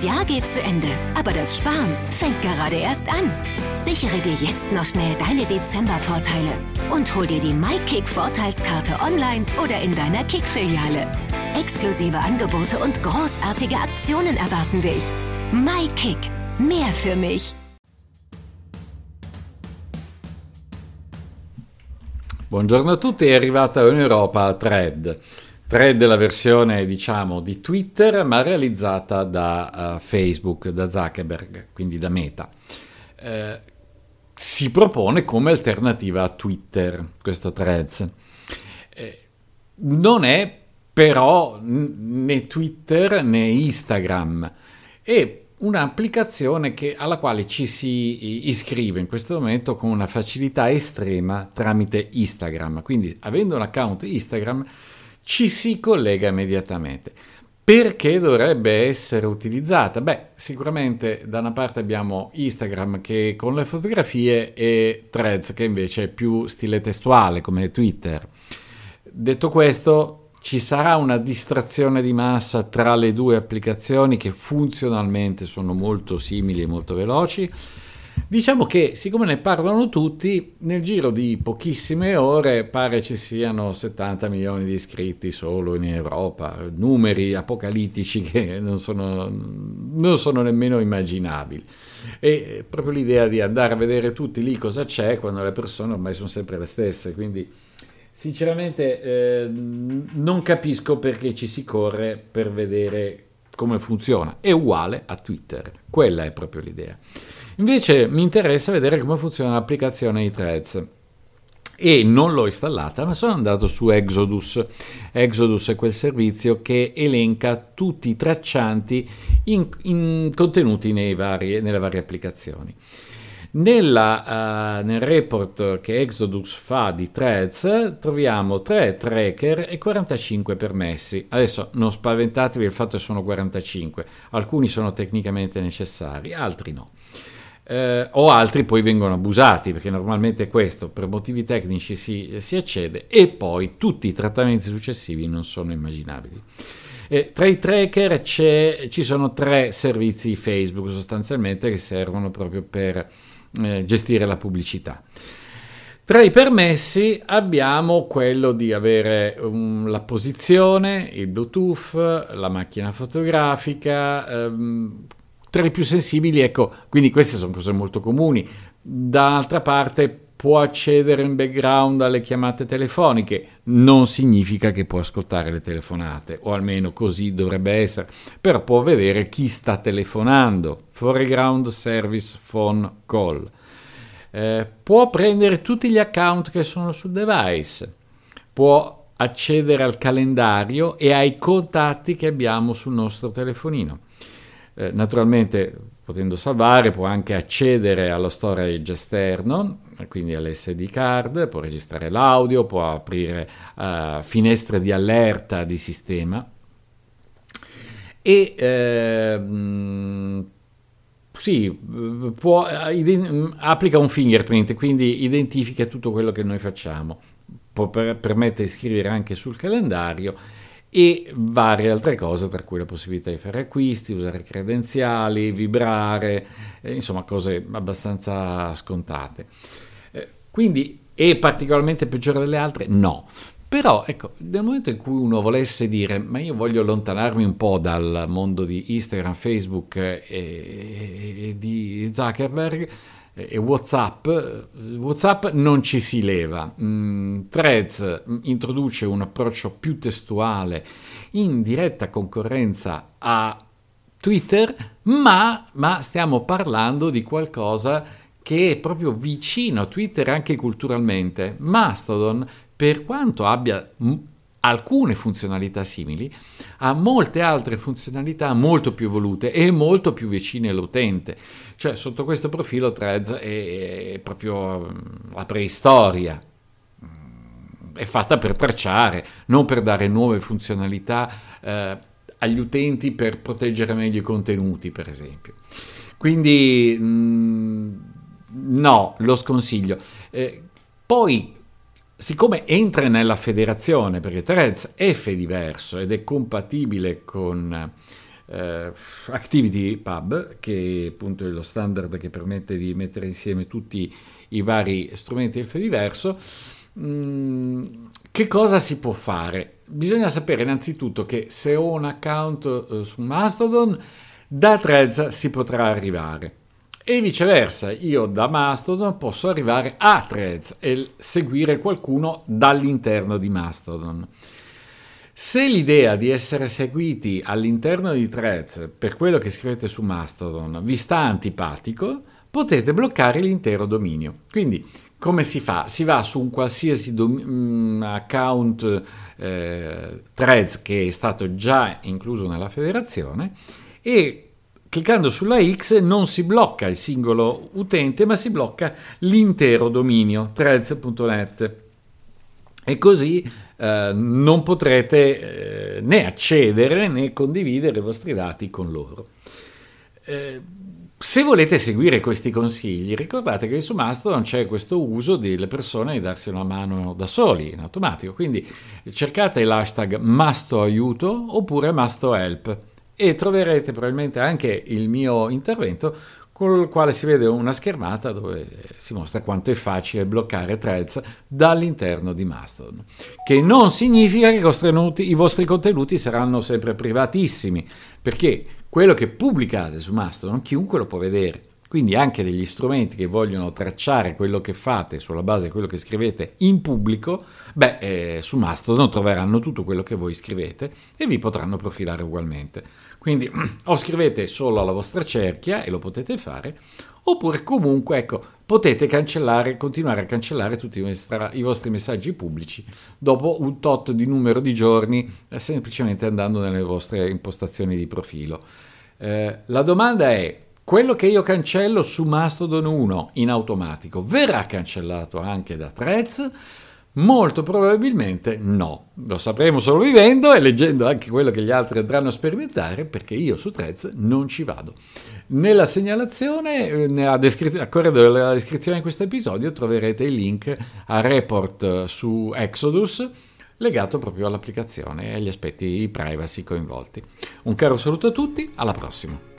Das Jahr geht zu Ende, aber das Sparen fängt gerade erst an. Sichere dir jetzt noch schnell deine Dezember-Vorteile und hol dir die MyKick-Vorteilskarte online oder in deiner Kick-Filiale. Exklusive Angebote und großartige Aktionen erwarten dich. MyKick, mehr für mich. Buongiorno a tutti, è arrivata in Europa Thread. Thread è la versione, diciamo, di Twitter, ma realizzata da uh, Facebook, da Zuckerberg, quindi da Meta. Eh, si propone come alternativa a Twitter, questo Threads. Eh, non è però né Twitter né Instagram, è un'applicazione che, alla quale ci si iscrive in questo momento con una facilità estrema tramite Instagram. Quindi avendo un account Instagram ci si collega immediatamente. Perché dovrebbe essere utilizzata? Beh, sicuramente da una parte abbiamo Instagram che con le fotografie e Threads che invece è più stile testuale come Twitter. Detto questo, ci sarà una distrazione di massa tra le due applicazioni che funzionalmente sono molto simili e molto veloci Diciamo che siccome ne parlano tutti, nel giro di pochissime ore pare ci siano 70 milioni di iscritti solo in Europa, numeri apocalittici che non sono, non sono nemmeno immaginabili. E proprio l'idea di andare a vedere tutti lì cosa c'è quando le persone ormai sono sempre le stesse, quindi sinceramente eh, non capisco perché ci si corre per vedere come funziona. È uguale a Twitter, quella è proprio l'idea. Invece mi interessa vedere come funziona l'applicazione di Threads e non l'ho installata, ma sono andato su Exodus. Exodus è quel servizio che elenca tutti i traccianti in, in contenuti vari, nelle varie applicazioni. Nella, uh, nel report che Exodus fa di threads troviamo 3 tracker e 45 permessi. Adesso non spaventatevi il fatto che sono 45, alcuni sono tecnicamente necessari, altri no eh, o altri poi vengono abusati, perché normalmente questo per motivi tecnici si, si accede e poi tutti i trattamenti successivi non sono immaginabili. Eh, tra i tracker ci sono tre servizi Facebook sostanzialmente che servono proprio per eh, gestire la pubblicità. Tra i permessi abbiamo quello di avere um, la posizione, il Bluetooth, la macchina fotografica, ehm, tra i più sensibili, ecco, quindi queste sono cose molto comuni. Dall'altra parte può accedere in background alle chiamate telefoniche, non significa che può ascoltare le telefonate, o almeno così dovrebbe essere, però può vedere chi sta telefonando, foreground service phone call. Eh, può prendere tutti gli account che sono sul device, può accedere al calendario e ai contatti che abbiamo sul nostro telefonino eh, naturalmente potendo salvare può anche accedere allo storage esterno, quindi all'SD card, può registrare l'audio, può aprire uh, finestre di allerta di sistema. E eh, sì, può, ident- applica un fingerprint, quindi identifica tutto quello che noi facciamo, può per- permette di scrivere anche sul calendario e varie altre cose, tra cui la possibilità di fare acquisti, usare credenziali, vibrare, eh, insomma cose abbastanza scontate. Eh, quindi è particolarmente peggiore delle altre? No. Però ecco, nel momento in cui uno volesse dire ma io voglio allontanarmi un po' dal mondo di Instagram, Facebook e, e di Zuckerberg, e WhatsApp, WhatsApp non ci si leva. Mm, Threads introduce un approccio più testuale in diretta concorrenza a Twitter, ma, ma stiamo parlando di qualcosa che è proprio vicino a Twitter anche culturalmente. Mastodon, per quanto abbia alcune funzionalità simili, ha molte altre funzionalità molto più evolute e molto più vicine all'utente. Cioè, sotto questo profilo Threads è, è proprio mm, la preistoria. Mm, è fatta per tracciare, non per dare nuove funzionalità eh, agli utenti per proteggere meglio i contenuti, per esempio. Quindi mh, mm, no, lo sconsiglio. Eh, poi siccome entra nella federazione, perché Threads è fediverso ed è compatibile con eh, Activity Pub, che appunto è lo standard che permette di mettere insieme tutti i vari strumenti del Fediverso. Mm, che cosa si può fare? Bisogna sapere innanzitutto che se ho un account eh, su Mastodon, da Threads si potrà arrivare. E viceversa, io da Mastodon posso arrivare a Threads e seguire qualcuno dall'interno di Mastodon. Se l'idea di essere seguiti all'interno di Threads per quello che scrivete su Mastodon vi sta antipatico, potete bloccare l'intero dominio. Quindi, come si fa? Si va su un qualsiasi dom- mm, account eh, Threads che è stato già incluso nella federazione e cliccando sulla X non si blocca il singolo utente, ma si blocca l'intero dominio threads.net. E così eh, non potrete eh, né accedere né condividere i vostri dati con loro. Eh, se volete seguire questi consigli, ricordate che su Mastodon c'è questo uso delle persone di darsi una mano da soli in automatico, quindi cercate l'hashtag mastoaiuto oppure mastohelp e troverete probabilmente anche il mio intervento col quale si vede una schermata dove si mostra quanto è facile bloccare threads dall'interno di Mastodon, che non significa che i vostri contenuti saranno sempre privatissimi, perché quello che pubblicate su Mastodon chiunque lo può vedere. Quindi anche degli strumenti che vogliono tracciare quello che fate sulla base di quello che scrivete in pubblico, beh, eh, su Mastodon troveranno tutto quello che voi scrivete e vi potranno profilare ugualmente. Quindi o scrivete solo alla vostra cerchia e lo potete fare, oppure comunque ecco, potete cancellare, continuare a cancellare tutti i vostri, messaggi pubblici dopo un tot di numero di giorni, eh, semplicemente andando nelle vostre impostazioni di profilo. Eh, la domanda è quello che io cancello su Mastodon 1 in automatico verrà cancellato anche da Threads? Molto probabilmente no. Lo sapremo solo vivendo e leggendo anche quello che gli altri andranno a sperimentare perché io su Threads non ci vado. Nella segnalazione, eh, nella descrizione, a corredo della descrizione di questo episodio troverete il link a report su Exodus legato proprio all'applicazione e agli aspetti privacy coinvolti. Un caro saluto a tutti, alla prossima.